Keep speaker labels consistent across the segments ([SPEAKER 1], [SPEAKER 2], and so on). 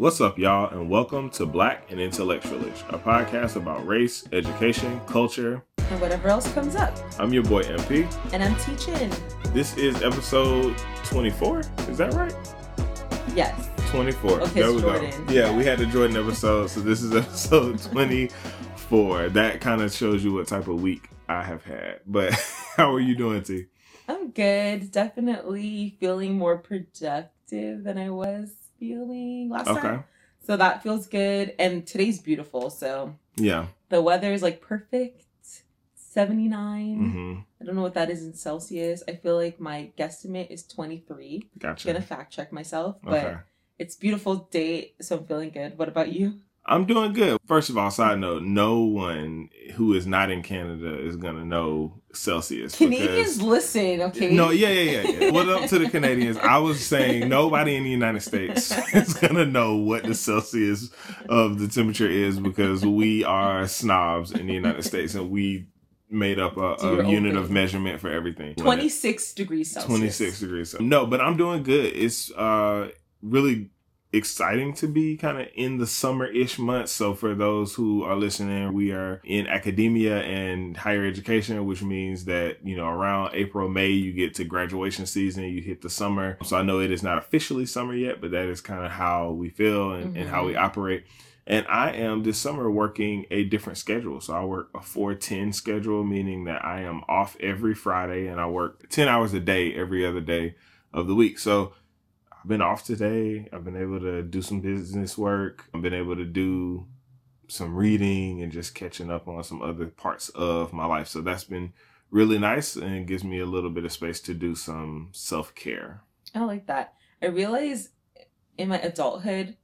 [SPEAKER 1] What's up, y'all, and welcome to Black and Intellectualish, a podcast about race, education, culture,
[SPEAKER 2] and whatever else comes up.
[SPEAKER 1] I'm your boy MP.
[SPEAKER 2] And I'm teaching.
[SPEAKER 1] This is episode 24. Is that right?
[SPEAKER 2] Yes.
[SPEAKER 1] 24.
[SPEAKER 2] Okay,
[SPEAKER 1] there we
[SPEAKER 2] Jordan.
[SPEAKER 1] go. Yeah, we had the Jordan episode, so this is episode 24. That kind of shows you what type of week I have had. But how are you doing, T?
[SPEAKER 2] I'm good. Definitely feeling more productive than I was feeling last
[SPEAKER 1] Okay.
[SPEAKER 2] time. So that feels good. And today's beautiful. So
[SPEAKER 1] Yeah.
[SPEAKER 2] the weather is like perfect 79.
[SPEAKER 1] hmm
[SPEAKER 2] I don't know what that is in Celsius. I feel like my guesstimate is 23. I'm
[SPEAKER 1] Gotcha.
[SPEAKER 2] gonna fact check myself, but
[SPEAKER 1] Okay.
[SPEAKER 2] it's beautiful day, so I'm feeling good. What about you?
[SPEAKER 1] I'm doing good. First of all, side note, no one who is not in Canada is gonna know Celsius.
[SPEAKER 2] Canadians
[SPEAKER 1] because-
[SPEAKER 2] listen, okay?
[SPEAKER 1] No, yeah, yeah, yeah, yeah. What up to the Canadians? I was saying nobody in the United States is gonna know what the Celsius of the temperature is because we are snobs in the United States and we made up a, a unit of measurement for everything.
[SPEAKER 2] 26 degrees Celsius.
[SPEAKER 1] 26 degrees. Celsius. No, but I'm doing good. It's uh really exciting to be kind of in the summer-ish months. So for those who are listening, we are in academia and higher education, which means that, you know, around April, May, you get to graduation season, you hit the summer. So I know it is not officially summer yet, but that is kind of how we feel and, and how we mm-hmm. operate. And I am this summer working a different schedule. So I work a 410 schedule, meaning that I am off every Friday and I work 10 hours a day every other day of the week. So been off today. I've been able to do some business work. I've been able to do some reading and just catching up on some other parts of my life. So that's been really nice and gives me a little bit of space to do some self care.
[SPEAKER 2] I like that. I realize in my adulthood,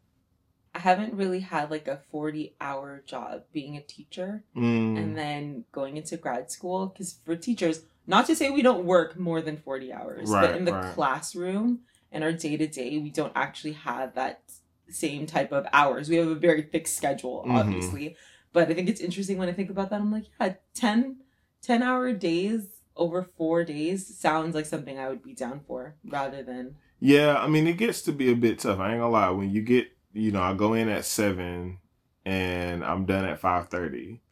[SPEAKER 2] I haven't really had like a 40 hour job being a teacher
[SPEAKER 1] Mm,
[SPEAKER 2] and then going into grad school. Because for teachers, not to say we don't work more than 40 hours,
[SPEAKER 1] Right,
[SPEAKER 2] but in the
[SPEAKER 1] right.
[SPEAKER 2] classroom and our day to day, we don't actually have that same type of hours. We have a very fixed schedule,
[SPEAKER 1] Mhm.
[SPEAKER 2] obviously. But I think it's interesting when I think about that. I'm like, yeah, 10, 10 hour days over four days sounds like something I would be down for rather than.
[SPEAKER 1] Yeah, I mean, it gets to be a bit tough. I ain't gonna lie. When you get, you know, I go in at seven and I'm done at five thirty.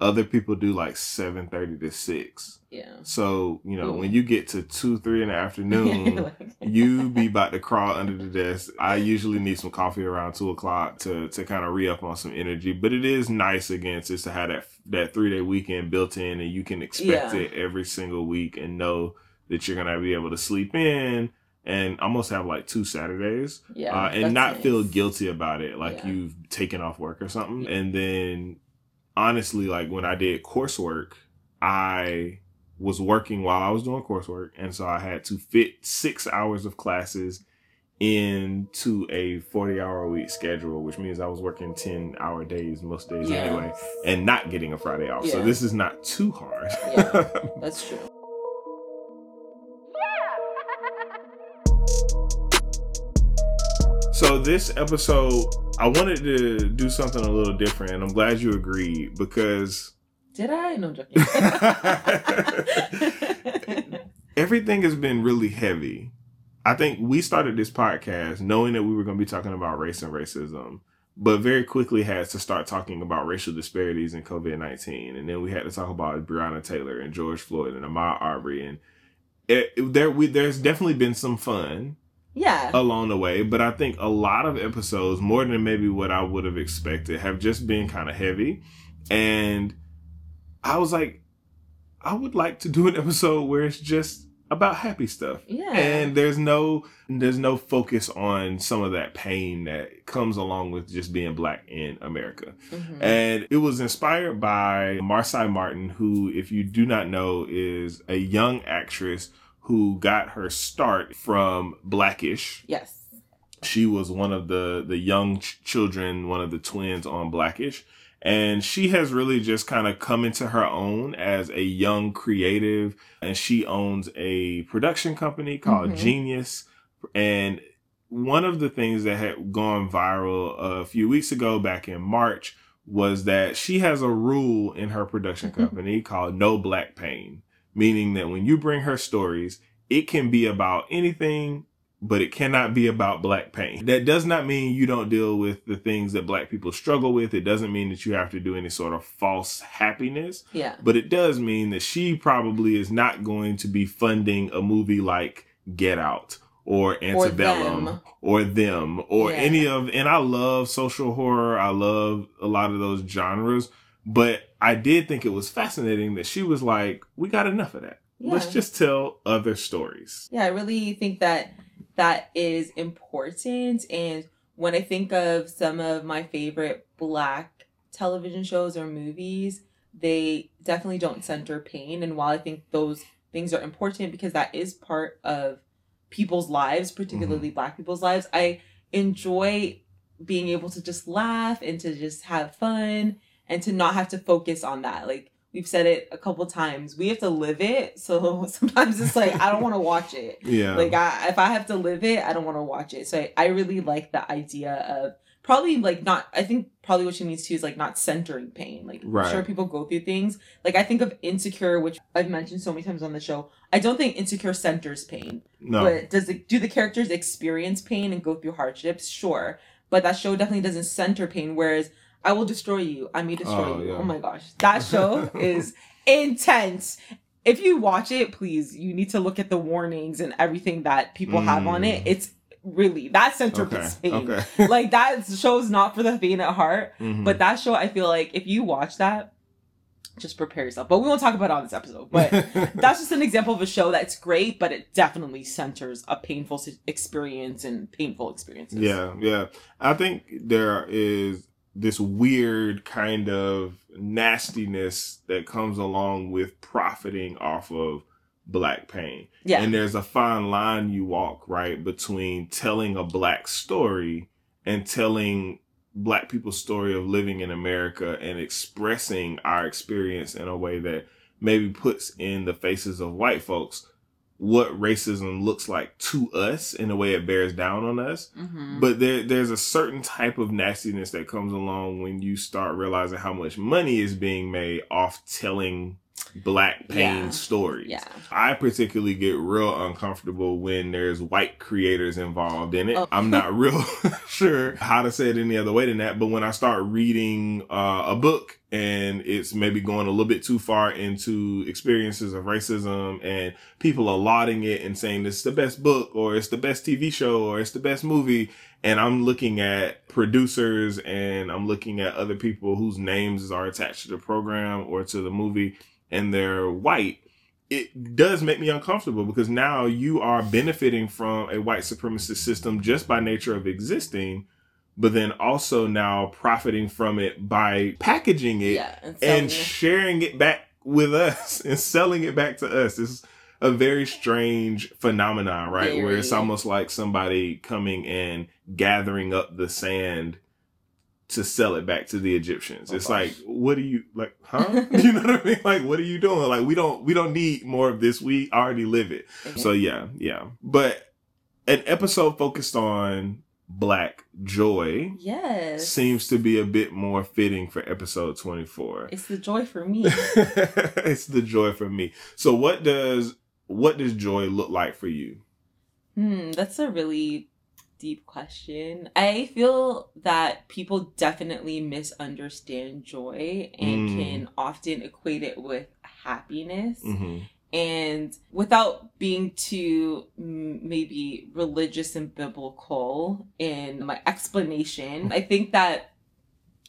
[SPEAKER 1] Other people do like seven thirty to six.
[SPEAKER 2] Yeah.
[SPEAKER 1] So you know,
[SPEAKER 2] Ooh.
[SPEAKER 1] when you get to two, three in the afternoon,
[SPEAKER 2] Like-
[SPEAKER 1] you be about to crawl under the desk. I usually need some coffee around two o'clock to to kind of re up on some energy. But it is nice again just to have that that three day weekend built in, and you can expect
[SPEAKER 2] Yeah.
[SPEAKER 1] it every single week and know that you're gonna be able to sleep in and almost have like two Saturdays
[SPEAKER 2] yeah.
[SPEAKER 1] uh, and not
[SPEAKER 2] nice.
[SPEAKER 1] feel guilty about it, like
[SPEAKER 2] Yeah.
[SPEAKER 1] you've taken off work or something. And then, honestly, like when I did coursework, I was working while I was doing coursework, and so I had to fit six hours of classes into a 40 hour a week schedule which means i was working 10 hour days most days
[SPEAKER 2] Yeah.
[SPEAKER 1] anyway and not getting a friday off so this is not too hard
[SPEAKER 2] Yeah. That's true.
[SPEAKER 1] So this episode, I wanted to do something a little different, and I'm glad you agreed because
[SPEAKER 2] Did I? No I'm joking.
[SPEAKER 1] everything has been really heavy. I think we started this podcast knowing that we were going to be talking about race and racism, but very quickly had to start talking about racial disparities in COVID 19. And then we had to talk about Breonna Taylor and George Floyd and Ahmaud Arbery. And it, it- there, we, there's definitely been some fun.
[SPEAKER 2] Yeah.
[SPEAKER 1] along the way. But I think a lot of episodes, more than maybe what I would have expected, have just been kind of heavy. And I was like, I would like to do an episode where it's just about happy stuff.
[SPEAKER 2] Yeah.
[SPEAKER 1] And there's no there's no focus on some of that pain that comes along with just being black in America.
[SPEAKER 2] Mhm.
[SPEAKER 1] And it was inspired by Marsai Martin, who, if you do not know, is a young actress who got her start from Blackish.
[SPEAKER 2] yes.
[SPEAKER 1] She was one of the the young ch- children, one of the twins on Blackish. And she has really just kind of come into her own as a young creative. And she owns a production company called
[SPEAKER 2] Mhm.
[SPEAKER 1] Genius. And one of the things that had gone viral a few weeks ago, back in March, was that she has a rule in her production company called No Black Pain, meaning that when you bring her stories, it can be about anything but it cannot be about black pain. That does not mean you don't deal with the things that black people struggle with. It doesn't mean that you have to do any sort of false happiness.
[SPEAKER 2] Yeah.
[SPEAKER 1] But it does mean that she probably is not going to be funding a movie like Get Out or Antebellum or them or, them, or yeah. any of and I love social horror. I love a lot of those genres. But I did think it was fascinating that she was like, we got enough of that. Yeah. Let's just tell other stories.
[SPEAKER 2] Yeah, I really think that that is important. And when I think of some of my favorite black television shows or movies, they definitely don't center pain. And while I think those things are important because that is part of people's lives, particularly mm-hmm. black people's lives, I enjoy being able to just laugh and to just have fun and to not have to focus on that. Like we've said it a couple times. We have to live it. So sometimes it's like I don't want to watch it.
[SPEAKER 1] Yeah.
[SPEAKER 2] Like I, if I have to live it, I don't want to watch it. So I, I really like the idea of probably like not I think probably what she means too is like not centering pain. Like right. sure people go through things. Like I think of insecure, which I've mentioned so many times on the show. I don't think insecure centers pain. No. But does it do the characters experience pain and go through hardships? Sure. But that show definitely doesn't center pain. Whereas I will destroy you. I may destroy oh, you. Yeah. Oh my gosh. That show is intense. If you watch it, please, you need to look at the warnings and everything that people mm. have on it. Mm. It's really that centerpiece okay. pain. Okay. like that show's not for the faint at heart. Mm-hmm. But that show, I feel like if you watch that, just prepare yourself. But we won't talk about it on this episode. But that's just an example of a show that's great, but it definitely centers a painful experience and painful experiences.
[SPEAKER 1] Yeah, yeah. I think there is this weird kind of nastiness that comes along with profiting off of black pain.
[SPEAKER 2] Yeah.
[SPEAKER 1] And there's a fine line you walk, right, between telling a black story and telling black people's story of living in America and expressing our experience in a way that maybe puts in the faces of white folks what racism looks like to us in the way it bears down on us. Mm-hmm. But there, there's a certain type of nastiness that comes along when you start realizing how much money is being made off telling black pain yeah. stories.
[SPEAKER 2] Yeah.
[SPEAKER 1] I particularly get real uncomfortable when there's white creators involved in it. Oh. I'm not real sure how to say it any other way than that, but when I start reading uh, a book and it's maybe going a little bit too far into experiences of racism and people are lauding it and saying this is the best book or it's the best TV show or it's the best movie and I'm looking at producers and I'm looking at other people whose names are attached to the program or to the movie and they're white, it does make me uncomfortable because now you are benefiting from a white supremacist system just by nature of existing, but then also now profiting from it by packaging it
[SPEAKER 2] yeah, and,
[SPEAKER 1] and sharing it back with us and selling it back to us. It's a very strange phenomenon, right? Very. Where it's almost like somebody coming and gathering up the sand to sell it back to the Egyptians. Oh, it's gosh. like, what are you like, huh? you know what I mean? Like, what are you doing? Like, we don't, we don't need more of this. We already live it. Okay. So yeah, yeah. But an episode focused on black joy
[SPEAKER 2] yes
[SPEAKER 1] seems to be a bit more fitting for episode 24
[SPEAKER 2] it's the joy for me
[SPEAKER 1] it's the joy for me so what does what does joy look like for you
[SPEAKER 2] hmm that's a really deep question. I feel that people definitely misunderstand joy and mm. can often equate it with happiness. Mm-hmm. And without being too maybe religious and biblical in my explanation, I think that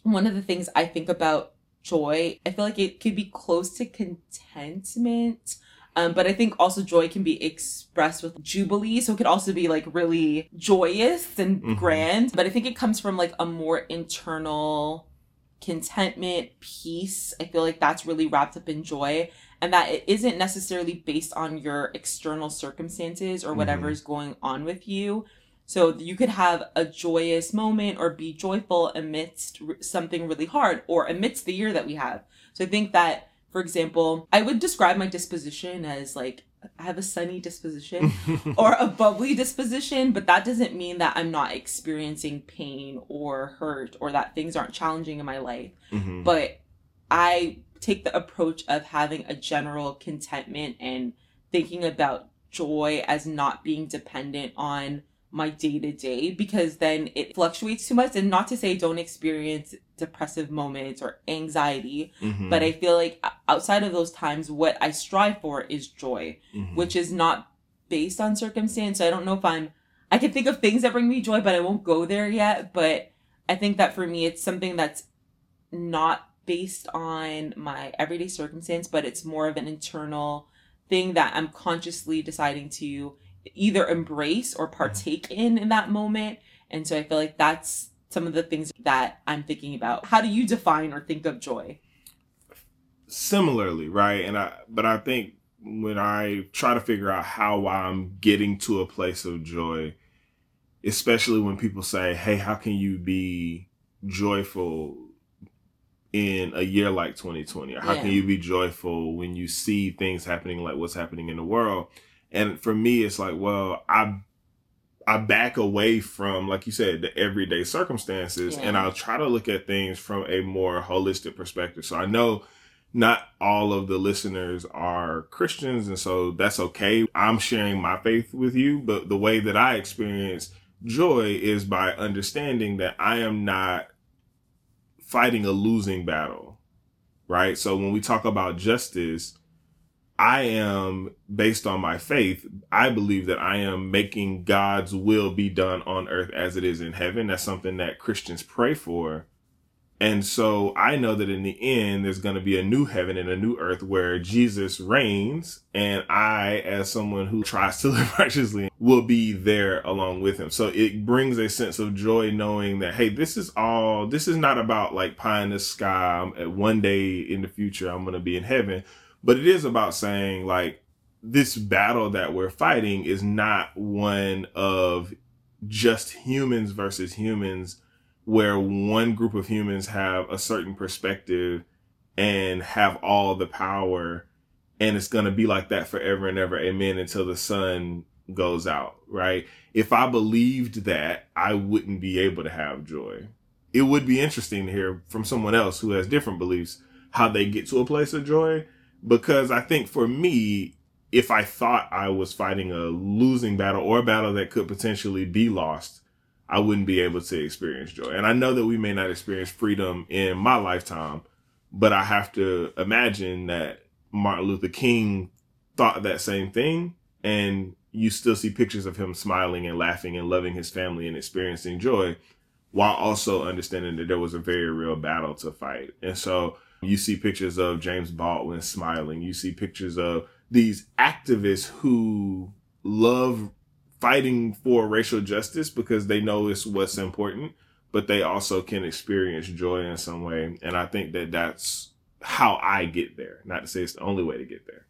[SPEAKER 2] one of the things I think about joy, I feel like it could be close to contentment um, but I think also joy can be expressed with jubilee. So it could also be like really joyous and mm-hmm. grand. But I think it comes from like a more internal contentment, peace. I feel like that's really wrapped up in joy. And that it isn't necessarily based on your external circumstances or whatever mm-hmm. is going on with you. So you could have a joyous moment or be joyful amidst something really hard or amidst the year that we have. So I think that for example, I would describe my disposition as like I have a sunny disposition or a bubbly disposition, but that doesn't mean that I'm not experiencing pain or hurt or that things aren't challenging in my life. Mm-hmm. But I take the approach of having a general contentment and thinking about joy as not being dependent on my day to day because then it fluctuates too much. And not to say don't experience depressive moments or anxiety, mm-hmm. but I feel like outside of those times, what I strive for is joy, mm-hmm. which is not based on circumstance. So I don't know if I'm, I can think of things that bring me joy, but I won't go there yet. But I think that for me, it's something that's not based on my everyday circumstance, but it's more of an internal thing that I'm consciously deciding to either embrace or mm-hmm. partake in in that moment. And so I feel like that's some of the things that I'm thinking about. How do you define or think of joy?
[SPEAKER 1] Similarly, right? And I but I think when I try to figure out how I'm getting to a place of joy, especially when people say, "Hey, how can you be joyful in a year like 2020 or how yeah. can you be joyful when you see things happening like what's happening in the world and for me it's like well i i back away from like you said the everyday circumstances yeah. and i'll try to look at things from a more holistic perspective so i know not all of the listeners are christians and so that's okay i'm sharing my faith with you but the way that i experience joy is by understanding that i am not fighting a losing battle, right? So when we talk about justice, I am based on my faith. I believe that I am making God's will be done on earth as it is in heaven. That's something that Christians pray for. And so I know that in the end, there's going to be a new heaven and a new earth where Jesus reigns. And I, as someone who tries to live righteously, will be there along with him. So it brings a sense of joy knowing that, hey, this is all, this is not about like pie in the sky. One day in the future, I'm going to be in heaven. But it is about saying like, this battle that we're fighting is not one of just humans versus humans where one group of humans have a certain perspective and have all the power and it's going to be like that forever and ever. Amen. Until the sun goes out right? If i believed that i wouldn't be able to have joy. It would be interesting to hear from someone else who has different beliefs how they get to a place of joy because i think for me if i thought i was fighting a losing battle or a battle that could potentially be lost I wouldn't be able to experience joy. And I know that we may not experience freedom in my lifetime, but I have to imagine that Martin Luther King thought that same thing. And you still see pictures of him smiling and laughing and loving his family and experiencing joy while also understanding that there was a very real battle to fight. And so you see pictures of James Baldwin smiling. You see pictures of these activists who love fighting for racial justice because they know it's what's important, but they also can experience joy in some way. And I think that that's how I get there. Not to say it's the only way to get there.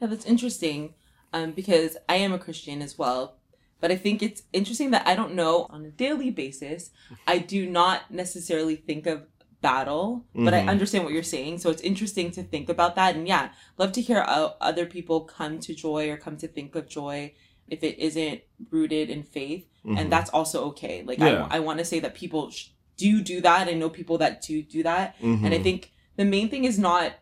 [SPEAKER 2] Yeah, that's interesting um, because I am a Christian as well. But I think it's interesting that I don't know on a daily basis. I do not necessarily think of battle, but mm-hmm. I understand what you're saying. So it's interesting to think about that. And yeah, love to hear uh, other people come to joy or come to think of joy if it isn't rooted in faith mm-hmm. and that's also okay like yeah. i, I want to say that people sh- do do that i know people that do do that mm-hmm. and i think the main thing is not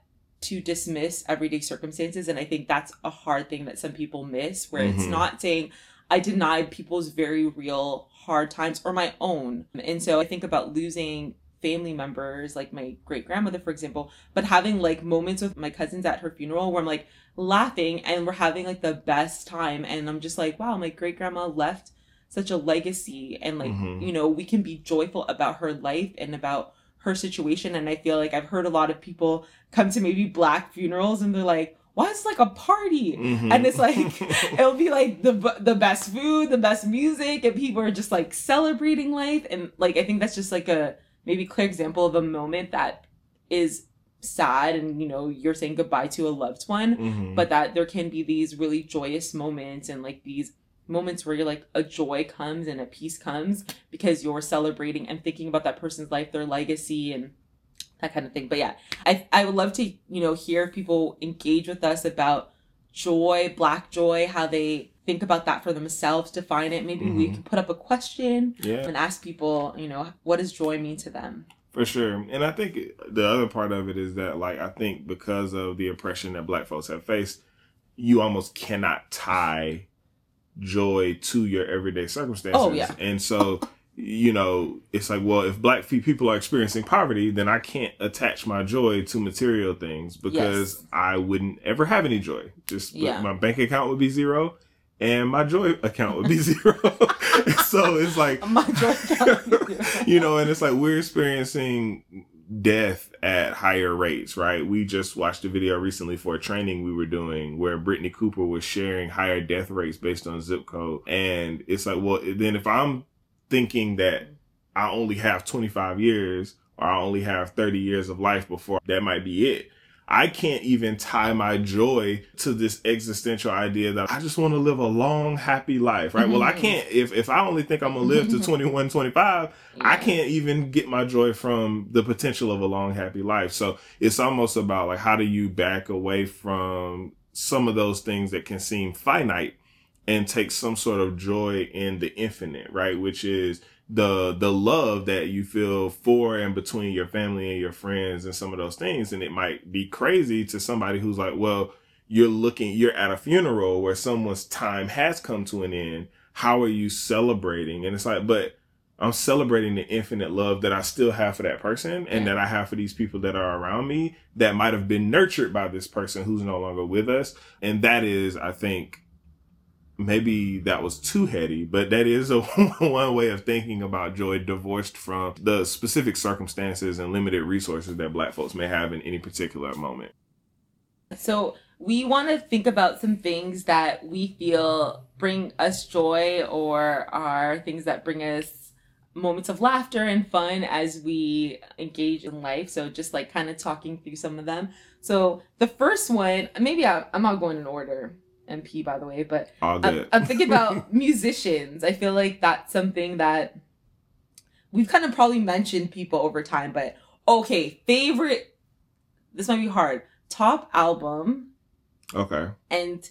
[SPEAKER 2] to dismiss everyday circumstances and i think that's a hard thing that some people miss where mm-hmm. it's not saying i deny people's very real hard times or my own and so i think about losing family members, like my great grandmother, for example, but having like moments with my cousins at her funeral where I'm like laughing and we're having like the best time. And I'm just like, wow, my great grandma left such a legacy. And like, mm-hmm. you know, we can be joyful about her life and about her situation. And I feel like I've heard a lot of people come to maybe black funerals and they're like, why is like a party mm-hmm. and it's like it'll be like the the best food the best music and people are just like celebrating life and like i think that's just like a maybe clear example of a moment that is sad and you know you're saying goodbye to a loved one mm-hmm. but that there can be these really joyous moments and like these moments where you're like a joy comes and a peace comes because you're celebrating and thinking about that person's life their legacy and that kind of thing but yeah i i would love to you know hear people engage with us about joy black joy how they think about that for themselves, define it. Maybe mm-hmm. we can put up a question yeah. and ask people, you know, what does joy mean to them?
[SPEAKER 1] For sure. And I think the other part of it is that, like, I think because of the oppression that black folks have faced, you almost cannot tie joy to your everyday circumstances.
[SPEAKER 2] Oh, yeah.
[SPEAKER 1] And so, you know, it's like, well, if black people are experiencing poverty, then I can't attach my joy to material things because
[SPEAKER 2] Yes.
[SPEAKER 1] I wouldn't ever have any joy. Just
[SPEAKER 2] Yeah.
[SPEAKER 1] my bank account would be zero and my joy account would be zero. so it's like,
[SPEAKER 2] My joy count.
[SPEAKER 1] you know, and it's like we're experiencing death at higher rates, right? We just watched a video recently for a training we were doing where Brittney Cooper was sharing higher death rates based on zip code. And it's like, well, then if I'm thinking that I only have 25 years or I only have 30 years of life before that might be it. I can't even tie my joy to this existential idea that I just want to live a long, happy life, right? Well, I
[SPEAKER 2] Mhm.
[SPEAKER 1] can't, if, if I only think I'm going to live to 21, 25, I can't even get my joy from the potential of a long, happy life. So it's almost about like, how do you back away from some of those things that can seem finite and take some sort of joy in the infinite, right? Which is the, the love that you feel for and between your family and your friends and some of those things. And it might be crazy to somebody who's like, well, you're looking, you're at a funeral where someone's time has come to an end. How are you celebrating? And it's like, but I'm celebrating the infinite love that I still have for that person and
[SPEAKER 2] Yeah.
[SPEAKER 1] that I have for these people that are around me that might have been nurtured by this person who's no longer with us. And that is, I think, maybe that was too heady, but that is a one way of thinking about joy divorced from the specific circumstances and limited resources that black folks may have in any particular moment.
[SPEAKER 2] So we want to think about some things that we feel bring us joy or are things that bring us moments of laughter and fun as we engage in life. So just like kind of talking through some of them. So the first one, maybe I, I'm not going in order. MP by the way, but I'm. I'm thinking about musicians. I feel like that's something that we've kind of probably mentioned people over time, but okay, favorite. This might be hard. Top album,
[SPEAKER 1] okay.
[SPEAKER 2] and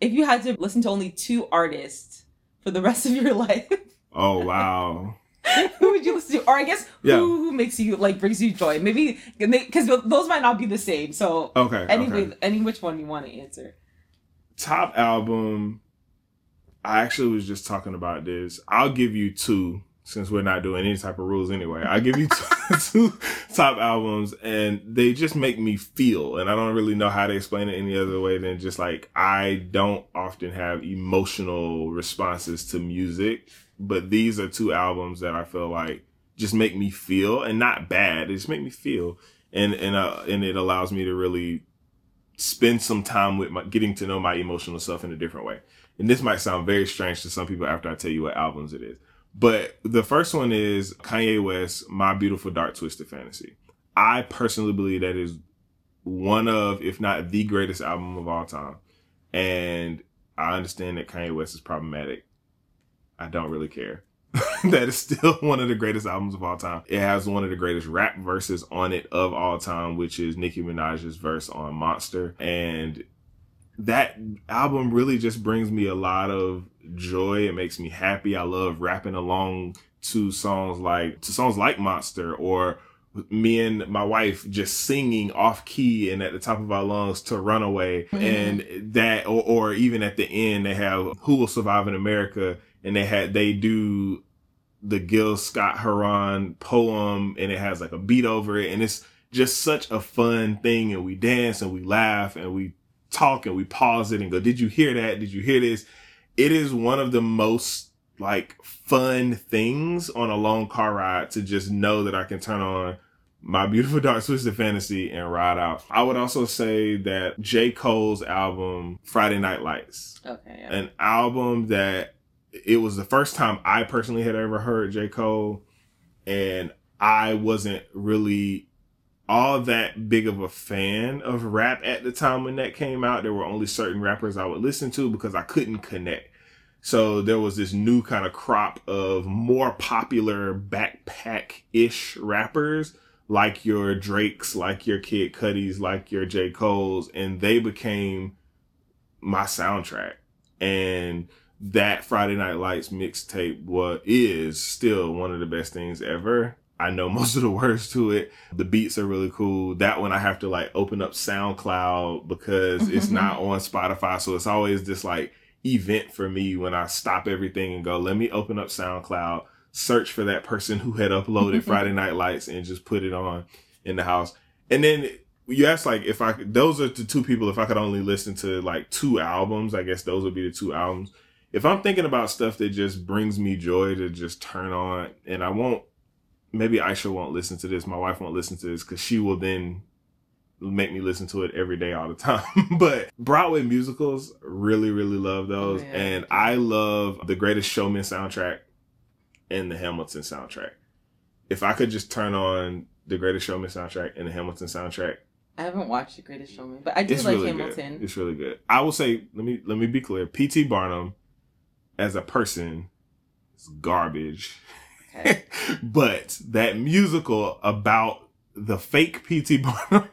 [SPEAKER 2] if you had to listen to only two artists for the rest of your life,
[SPEAKER 1] Oh, wow.
[SPEAKER 2] who would you listen to? Or I guess
[SPEAKER 1] Yeah.
[SPEAKER 2] who, who makes you like brings you joy? Maybe because those might not be the same. So
[SPEAKER 1] Okay.
[SPEAKER 2] anyway,
[SPEAKER 1] okay.
[SPEAKER 2] any which one you want to answer?
[SPEAKER 1] Top album i actually was just talking about this. I'll give you two since we're not doing any type of rules anyway. I'll give you two, two top albums and they just make me feel and i don't really know how to explain it any other way than just like i don't often have emotional responses to music but these are two albums that i feel like just make me feel and not bad they just make me feel and and uh, and it allows me to really spend some time with my getting to know my emotional self in a different way. And this might sound very strange to some people after I tell you what albums it is. But the first one is Kanye West, My Beautiful Dark Twisted Fantasy. I personally believe that is one of, if not the greatest album of all time. And I understand that Kanye West is problematic. I don't really care. that is still one of the greatest albums of all time. It has one of the greatest rap verses on it of all time, which is Nicki Minaj's verse on Monster. And that album really just brings me a lot of joy. It makes me happy. I love rapping along to songs like to songs like Monster or me and my wife just singing off key and at the top of our lungs to Runaway
[SPEAKER 2] Mhm.
[SPEAKER 1] and that or, or even at the end they have Who Will Survive in America and they had they do the Gil Scott Heron poem and it has like a beat over it and it's just such a fun thing and we dance and we laugh and we talk and we pause it and go did you hear that did you hear this it is one of the most like fun things on a long car ride to just know that I can turn on my beautiful dark twisted fantasy and ride out. I would also say that J. Cole's album Friday Night Lights,
[SPEAKER 2] Okay. Yeah.
[SPEAKER 1] an album that it was the first time I personally had ever heard J. Cole and I wasn't really all that big of a fan of rap at the time when that came out. There were only certain rappers I would listen to because I couldn't connect. So there was this new kind of crop of more popular backpack ish rappers like your Drakes, like your Kid Cudis, like your J. Cole's, and they became my soundtrack. And that Friday Night Lights mixtape was is still one of the best things ever. I know most of the words to it. The beats are really cool. That one I have to like open up SoundCloud because it's not on Spotify. So it's always this like event for me when I stop everything and go, let me open up SoundCloud, search for that person who had uploaded Friday Night Lights and just put it on in the house. And then you asked like if I those are the two people, if I could only listen to like two albums, I guess those would be the two albums. If I'm thinking about stuff that just brings me joy to just turn on and I won't, maybe Aisha won't listen to this. My wife won't listen to this because she will then make me listen to it every day all the time. but Broadway musicals, really, really love oh, those.
[SPEAKER 2] Oh, yeah.
[SPEAKER 1] And I love the Greatest Showman soundtrack and the Hamilton soundtrack. If I could just turn on the Greatest Showman soundtrack and the Hamilton soundtrack,
[SPEAKER 2] I haven't watched The Greatest Showman, but I do
[SPEAKER 1] it's
[SPEAKER 2] like
[SPEAKER 1] really
[SPEAKER 2] Hamilton.
[SPEAKER 1] good. It's really good. I will say, let me let me be clear. P.T. Barnum, as a person, is garbage.
[SPEAKER 2] Okay.
[SPEAKER 1] but that musical about the fake P.T. Barnum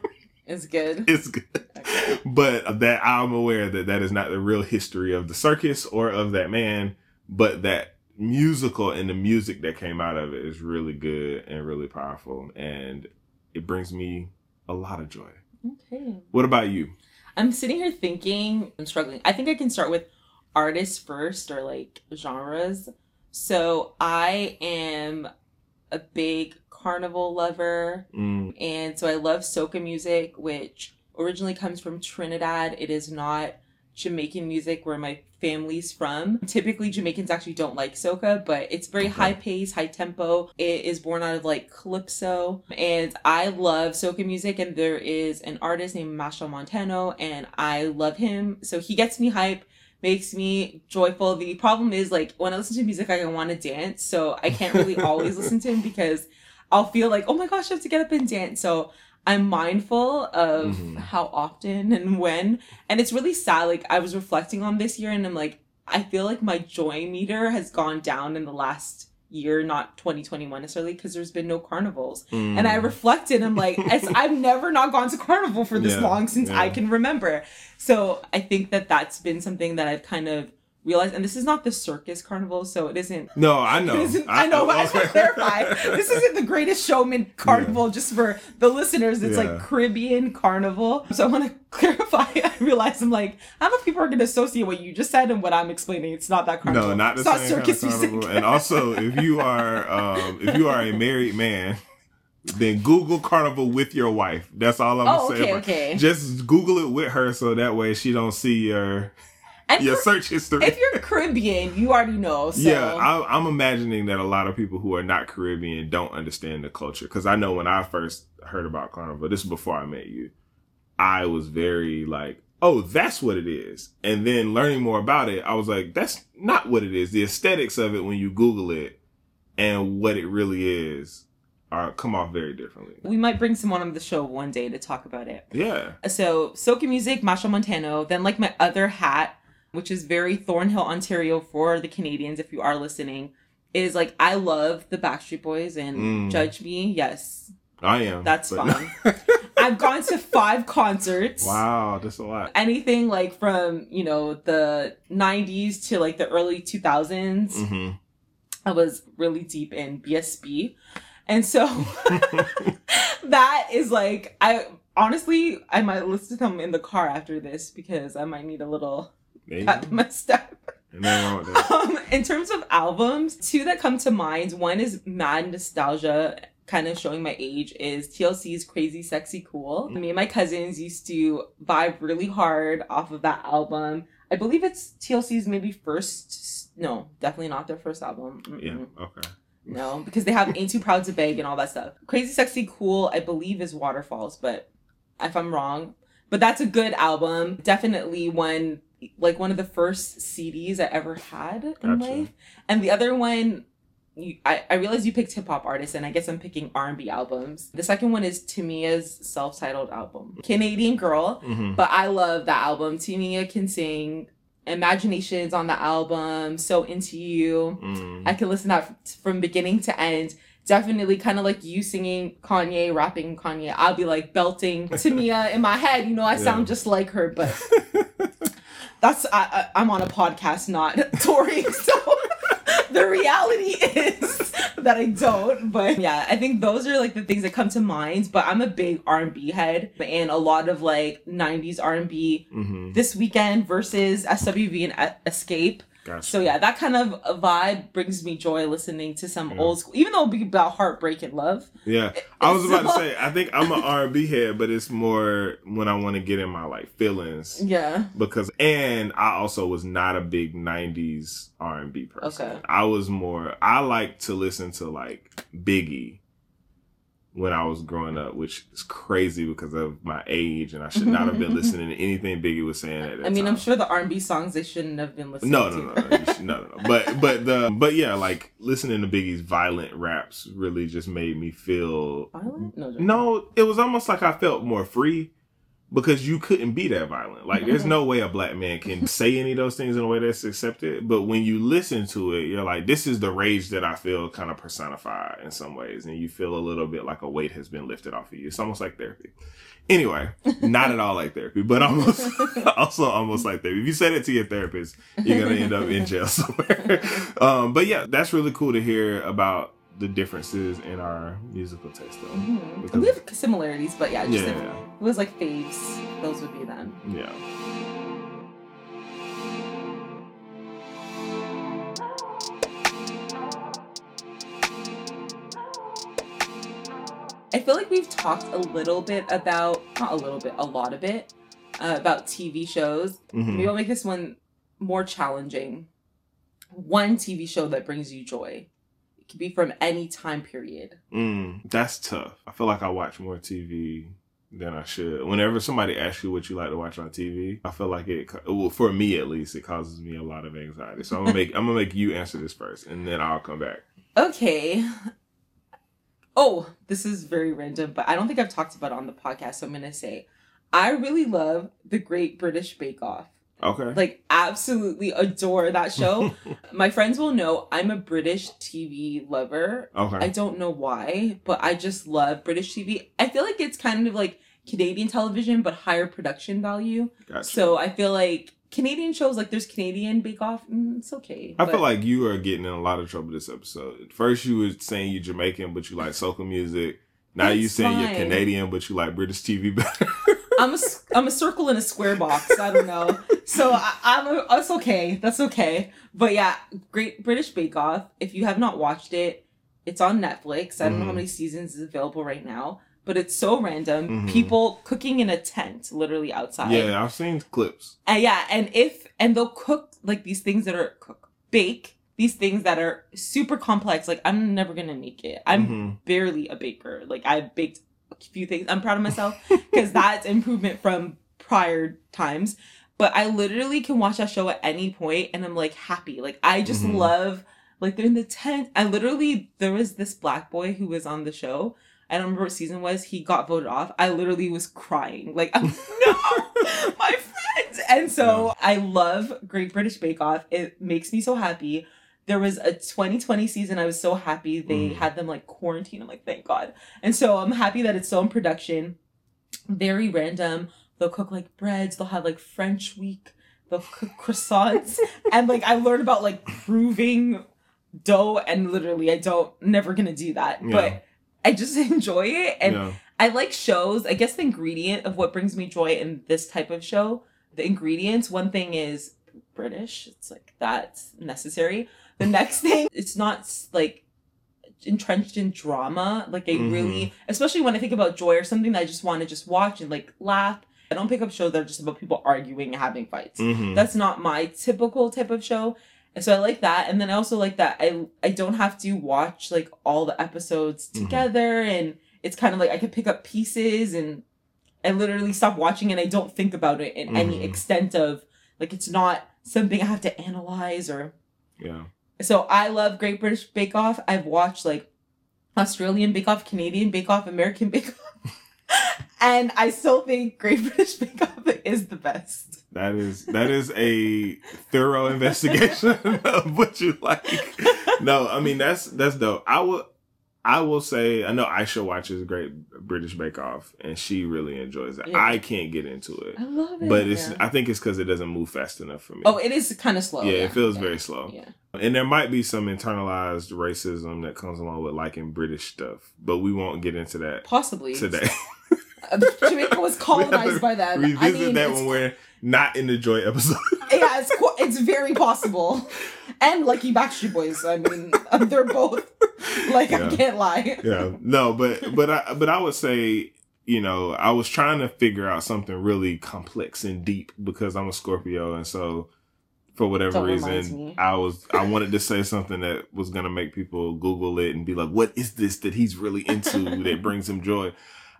[SPEAKER 2] It's good.
[SPEAKER 1] It's good.
[SPEAKER 2] Okay.
[SPEAKER 1] But that I'm aware that that is not the real history of the circus or of that man, but that musical and the music that came out of it is really good and really powerful and it brings me a lot of joy.
[SPEAKER 2] Okay.
[SPEAKER 1] What about you?
[SPEAKER 2] I'm sitting here thinking, I'm struggling. I think I can start with artists first or like genres. So I am a big carnival lover.
[SPEAKER 1] Mm,
[SPEAKER 2] And so I love soca music, which originally comes from Trinidad. It is not Jamaican music where my family's from. Typically, Jamaicans actually don't like soca, but it's very
[SPEAKER 1] Okay.
[SPEAKER 2] high pace, high tempo. It is born out of like calypso. And I love soca music. And there is an artist named Machel Montano, and I love him. So he gets me hype. Makes me joyful. The problem is like when I listen to music, I want to dance, so I can't really always listen to him because I'll feel like, oh my gosh, I have to get up and dance. So I'm mindful of
[SPEAKER 1] Mhm.
[SPEAKER 2] how often and when. And it's really sad. Like I was reflecting on this year and I'm like, I feel like my joy meter has gone down in the last year, not 2021 necessarily, because there's been no carnivals.
[SPEAKER 1] mm.
[SPEAKER 2] And I reflected, I'm like, I've never not gone to carnival for this
[SPEAKER 1] Yeah,
[SPEAKER 2] long since
[SPEAKER 1] yeah.
[SPEAKER 2] I can remember. So I think that that's been something that I've kind of realized. And this is not the circus carnival, so it isn't
[SPEAKER 1] No, I know.
[SPEAKER 2] isn't- I, know, but I just want to clarify. This isn't the greatest showman carnival, just for the listeners. It's
[SPEAKER 1] Yeah.
[SPEAKER 2] like Caribbean carnival. So I want to clarify. I realize I'm like, I don't know if people are going to associate what you just said and what I'm explaining. It's not that carnival.
[SPEAKER 1] No, not the
[SPEAKER 2] it's not circus
[SPEAKER 1] kind of
[SPEAKER 2] music.
[SPEAKER 1] carnival. And also, if you are um, if you are a married man, then Google carnival with your wife. That's all I'm
[SPEAKER 2] oh,
[SPEAKER 1] gonna say.
[SPEAKER 2] okay, okay.
[SPEAKER 1] Just Google it with her, so that way she don't see your
[SPEAKER 2] And for-
[SPEAKER 1] search history.
[SPEAKER 2] if you're Caribbean, you already know. So.
[SPEAKER 1] Yeah, I, I'm imagining that a lot of people who are not Caribbean don't understand the culture. Because I know when I first heard about Carnival, this is before I met you, I was very like, oh, that's what it is. And then learning more about it, I was like, that's not what it is. The aesthetics of it when you Google it and what it really is are come off very differently.
[SPEAKER 2] we might bring someone on the show one day to talk about it.
[SPEAKER 1] Yeah.
[SPEAKER 2] so soca music, Machel Montano. Then like my other hat, which is very Thornhill, Ontario for the Canadians, if you are listening, is like I love the Backstreet Boys and
[SPEAKER 1] Mm.
[SPEAKER 2] judge me. Yes,
[SPEAKER 1] I am.
[SPEAKER 2] That's fine. I've gone to five concerts.
[SPEAKER 1] wow, that's a lot.
[SPEAKER 2] Anything like from you know the '90s to like the early 2000s.
[SPEAKER 1] hmm
[SPEAKER 2] I was really deep in BSB. And so that is like I honestly I might listen to them in the car after this because I might need a little
[SPEAKER 1] There you
[SPEAKER 2] pep
[SPEAKER 1] go.
[SPEAKER 2] in my step.
[SPEAKER 1] And nothing wrong with that.
[SPEAKER 2] Um, in terms of albums, two that come to mind. One is Mad Nostalgia, kind of showing my age, is TLC's Crazy Sexy Cool. Me and my cousins used to vibe really hard off of that album. I believe it's TLC's maybe first, no, definitely not their first album. Mm-mm.
[SPEAKER 1] Yeah. Okay.
[SPEAKER 2] No, because they have Ain't Too Proud to Beg and all that stuff. Crazy Sexy Cool, I believe, is Waterfalls, but if I'm wrong. But that's a good album. Definitely one like one of the first CDs I ever had in
[SPEAKER 1] Gotcha.
[SPEAKER 2] life. And the other one you, I, I realize you picked hip hop artists, and I guess I'm picking R and B albums. The second one is Tamia's self-titled album, Canadian Girl.
[SPEAKER 1] hmm
[SPEAKER 2] But I love that album. Tamia can sing. Imaginations on the album. So into you.
[SPEAKER 1] mm
[SPEAKER 2] I can listen to that from beginning to end. Definitely kind of like you singing Kanye, rapping Kanye. I'll be like belting Tamia in my head. You know, I sound
[SPEAKER 1] Yeah.
[SPEAKER 2] just like her, but that's I, I, I'm on a podcast, not touring. So the reality is that I don't, but yeah, I think those are like the things that come to mind. But I'm a big R&B head, and a lot of like '90s R&B.
[SPEAKER 1] Mm-hmm.
[SPEAKER 2] This weekend versus SWV and Xscape.
[SPEAKER 1] Gotcha.
[SPEAKER 2] So yeah, that kind of vibe brings me joy listening to some
[SPEAKER 1] Yeah.
[SPEAKER 2] old school, even though it'll be about heartbreak and love.
[SPEAKER 1] Yeah, I was about to say. I think I'm an R&B head, but it's more when I want to get in my like feelings
[SPEAKER 2] Yeah.
[SPEAKER 1] because, and I also was not a big '90s R&B person.
[SPEAKER 2] Okay.
[SPEAKER 1] I was more. I like to listen to like Biggie when I was growing up, which is crazy because of my age, and I should not have been listening to anything Biggie was saying at that
[SPEAKER 2] I mean,
[SPEAKER 1] time.
[SPEAKER 2] I'm sure the R&B songs they shouldn't have been listening
[SPEAKER 1] No,
[SPEAKER 2] to.
[SPEAKER 1] no, no, no, should- no, no, no. But but the but yeah, like listening to Biggie's violent raps really just made me feel.
[SPEAKER 2] Violent? No.
[SPEAKER 1] No, it was almost like I felt more free because you couldn't be that violent. Like there's no way a black man can say any of those things in a way that's accepted. But when you listen to it, you're like, this is the rage that I feel kind of personified in some ways, and you feel a little bit like a weight has been lifted off of you. It's almost like therapy. Anyway, not at all like therapy, but almost also almost like therapy. If you say that to your therapist, you're gonna end up in jail somewhere. um, but yeah, that's really cool to hear about the differences in our musical taste, though.
[SPEAKER 2] Mhm. We have similarities, but yeah, just
[SPEAKER 1] Yeah,
[SPEAKER 2] if it was like faves, those would be them.
[SPEAKER 1] yeah.
[SPEAKER 2] I feel like we've talked a little bit about, not a little bit, a lot of it, uh, about TV shows.
[SPEAKER 1] Mhm.
[SPEAKER 2] Maybe I'll make this one more challenging. One TV show that brings you joy. Could be from any time period.
[SPEAKER 1] Mm, that's tough. I feel like I watch more TV than I should. Whenever somebody asks you what you like to watch on TV, I feel like it. Well, for me at least, it causes me a lot of anxiety. So I'm gonna make I'm gonna make you answer this first, and then I'll come back.
[SPEAKER 2] Okay. Oh, this is very random, but I don't think I've talked about it on the podcast, so I'm gonna say I really love the Great British Bake Off.
[SPEAKER 1] Okay.
[SPEAKER 2] Like, absolutely adore that show. My friends will know I'm a British TV lover.
[SPEAKER 1] okay.
[SPEAKER 2] I don't know why, but I just love British TV. I feel like it's kind of like Canadian television, but higher production value.
[SPEAKER 1] Gotcha.
[SPEAKER 2] So I feel like Canadian shows, like there's Canadian Bake Off, mm, it's okay.
[SPEAKER 1] I
[SPEAKER 2] but-
[SPEAKER 1] feel like you are getting in a lot of trouble this episode. First, you were saying you're Jamaican, but you like soca music. Now you
[SPEAKER 2] It's
[SPEAKER 1] saying you're. Canadian, but you like British TV better.
[SPEAKER 2] I'm a, I'm a circle in a square box. I don't know. So I, I'm a, that's okay. That's okay. But yeah, Great British Bake Off. If you have not watched it, it's on Netflix. I don't know how
[SPEAKER 1] Mhm.
[SPEAKER 2] many seasons is available right now, but it's so random.
[SPEAKER 1] Mhm.
[SPEAKER 2] People cooking in a tent, literally outside.
[SPEAKER 1] yeah, I've seen clips.
[SPEAKER 2] And yeah, and if and they'll cook like these things that are cook bake these things that are super complex. Like I'm never gonna make it. I'm
[SPEAKER 1] Mhm.
[SPEAKER 2] barely a baker. Like I baked few things. I'm proud of myself because that's improvement from prior times. But I literally can watch that show at any point and I'm like happy. Like I just
[SPEAKER 1] Mhm.
[SPEAKER 2] love like they're in the tent. I literally there was this black boy who was on the show. I don't remember what season was. He got voted off. I literally was crying. Like, I'm, no, my friends. And so I love Great British Bake Off. It makes me so happy. There was a 2020 season. I was so happy they
[SPEAKER 1] Mm.
[SPEAKER 2] had them like quarantine. I'm like, thank God. And so I'm happy that it's still in production. Very random. They'll cook like breads. They'll have like French week. They'll cook croissants. and like I learned about like proving dough and literally I don't never gonna do that.
[SPEAKER 1] Yeah.
[SPEAKER 2] But I just enjoy it and
[SPEAKER 1] yeah.
[SPEAKER 2] I like shows. I guess the ingredient of what brings me joy in this type of show, the ingredients, one thing is British. It's like that's necessary. The next thing, it's not like entrenched in drama. Like I
[SPEAKER 1] Mhm.
[SPEAKER 2] really, especially when I think about joy or something that I just want to just watch and like laugh. I don't pick up shows that are just about people arguing and having fights.
[SPEAKER 1] Mhm.
[SPEAKER 2] That's not my typical type of show. And so I like that. And then I also like that I I don't have to watch like all the episodes
[SPEAKER 1] Mhm.
[SPEAKER 2] together and it's kind of like I can pick up pieces and I literally stop watching and I don't think about it in any
[SPEAKER 1] Mhm.
[SPEAKER 2] extent of like it's not something I have to analyze or
[SPEAKER 1] yeah.
[SPEAKER 2] So I love Great British Bake Off. I've watched like Australian Bake Off, Canadian Bake Off, American Bake Off. and I still think Great British Bake Off is the best.
[SPEAKER 1] That is that is a thorough investigation of what you like. No, I mean that's that's dope. I will I will say, I know Aisha watches Great British Bake Off, and she really enjoys it.
[SPEAKER 2] Yeah.
[SPEAKER 1] I can't get into it,
[SPEAKER 2] I love it.
[SPEAKER 1] but it's.
[SPEAKER 2] Yeah.
[SPEAKER 1] I think it's because it doesn't move fast enough for me.
[SPEAKER 2] oh, it is kind of slow.
[SPEAKER 1] yeah, it feels
[SPEAKER 2] yeah.
[SPEAKER 1] very slow,
[SPEAKER 2] Yeah.
[SPEAKER 1] And there might be some internalized racism that comes along with liking British stuff, but we won't get into that
[SPEAKER 2] Possibly.
[SPEAKER 1] today.
[SPEAKER 2] Uh, Jamaica was colonized by them.
[SPEAKER 1] Revisit
[SPEAKER 2] I mean,
[SPEAKER 1] that when we're not in the Joy episode.
[SPEAKER 2] yeah, it's qu- it's very possible. And Lucky Backstreet Boys. I mean, they're both like
[SPEAKER 1] Yeah.
[SPEAKER 2] I can't lie.
[SPEAKER 1] yeah, no, but but I but I would say you know I was trying to figure out something really complex and deep because I'm a Scorpio, and so for whatever
[SPEAKER 2] Don't
[SPEAKER 1] reason. I was I wanted to say something that was gonna make people Google it and be like, what is this that he's really into that brings him joy?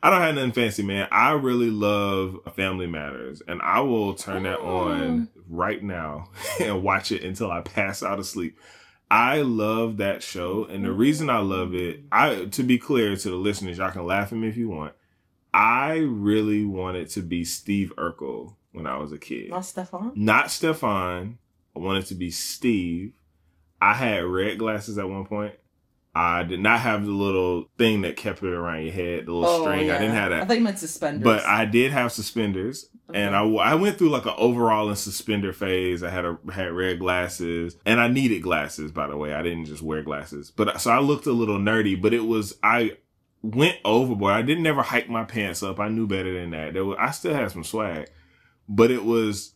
[SPEAKER 1] I don't have nothing fancy, man. I really love Family Matters, and I will turn that on right now and watch it until I pass out of sleep. I love that show, and the reason I love it, I to be clear to the listeners, y'all can laugh at me if you want. I really wanted to be Steve Urkel when I was a kid,
[SPEAKER 2] Not Stefan.
[SPEAKER 1] not Stefan. I wanted to be Steve. I had red glasses at one point. I did not have the little thing that kept it around your head, the little oh, string. I didn't have
[SPEAKER 2] Oh, I
[SPEAKER 1] that.
[SPEAKER 2] thought you meant suspenders.
[SPEAKER 1] But I did have suspenders, and I, I went through like an overall and suspender phase. I had a had red glasses, and I needed glasses. By the way, I didn't just wear glasses, but uh, so I looked a little nerdy. But it was I went overboard. I didn't ever hike my pants up. I knew better than that. There was, I still had some swag, but it was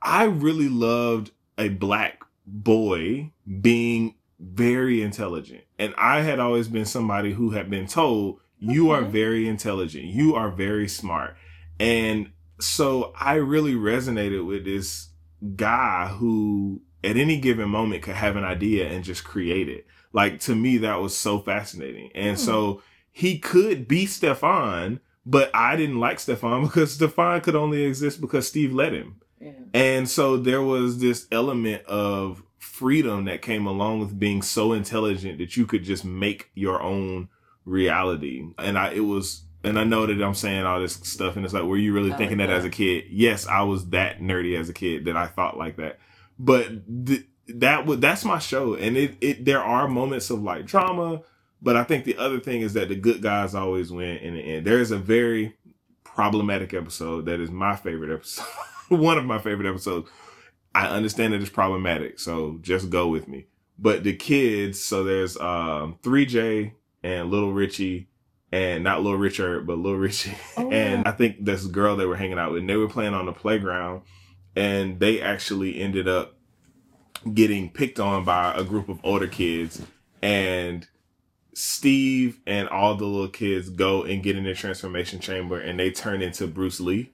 [SPEAKER 1] I really loved a black boy being very intelligent. And I had always been somebody who had been told, you are very intelligent. You are very smart. And so I really resonated with this guy who at any given moment could have an idea and just create it. Like to me, that was so fascinating. And
[SPEAKER 2] Hmm.
[SPEAKER 1] so he could be Stefan, but I didn't like Stefan because Stefan could only exist because Steve let him.
[SPEAKER 2] Yeah.
[SPEAKER 1] And so there was this element of freedom that came along with being so intelligent that you could just make your own reality. And I, it was, and I know that I'm saying all this stuff and it's like, were you really
[SPEAKER 2] I
[SPEAKER 1] thinking
[SPEAKER 2] like
[SPEAKER 1] that, as a kid? Yes, I was that nerdy as a kid that I thought like that. But th- that would, that's my show. And it, it, there are moments of like drama, but I think the other thing is that the good guys always win in the end. There is a very problematic episode that is my favorite episode. one of my favorite episodes. I understand that it's problematic, so just go with me. But the kids, so there's um 3J and Little Richie and not Little Richard, but Little Richie.
[SPEAKER 2] Oh,
[SPEAKER 1] and. I think this girl they were hanging out with, and they were playing on the playground and they actually ended up getting picked on by a group of older kids and Steve and all the little kids go and get in the transformation chamber and they turn into Bruce Lee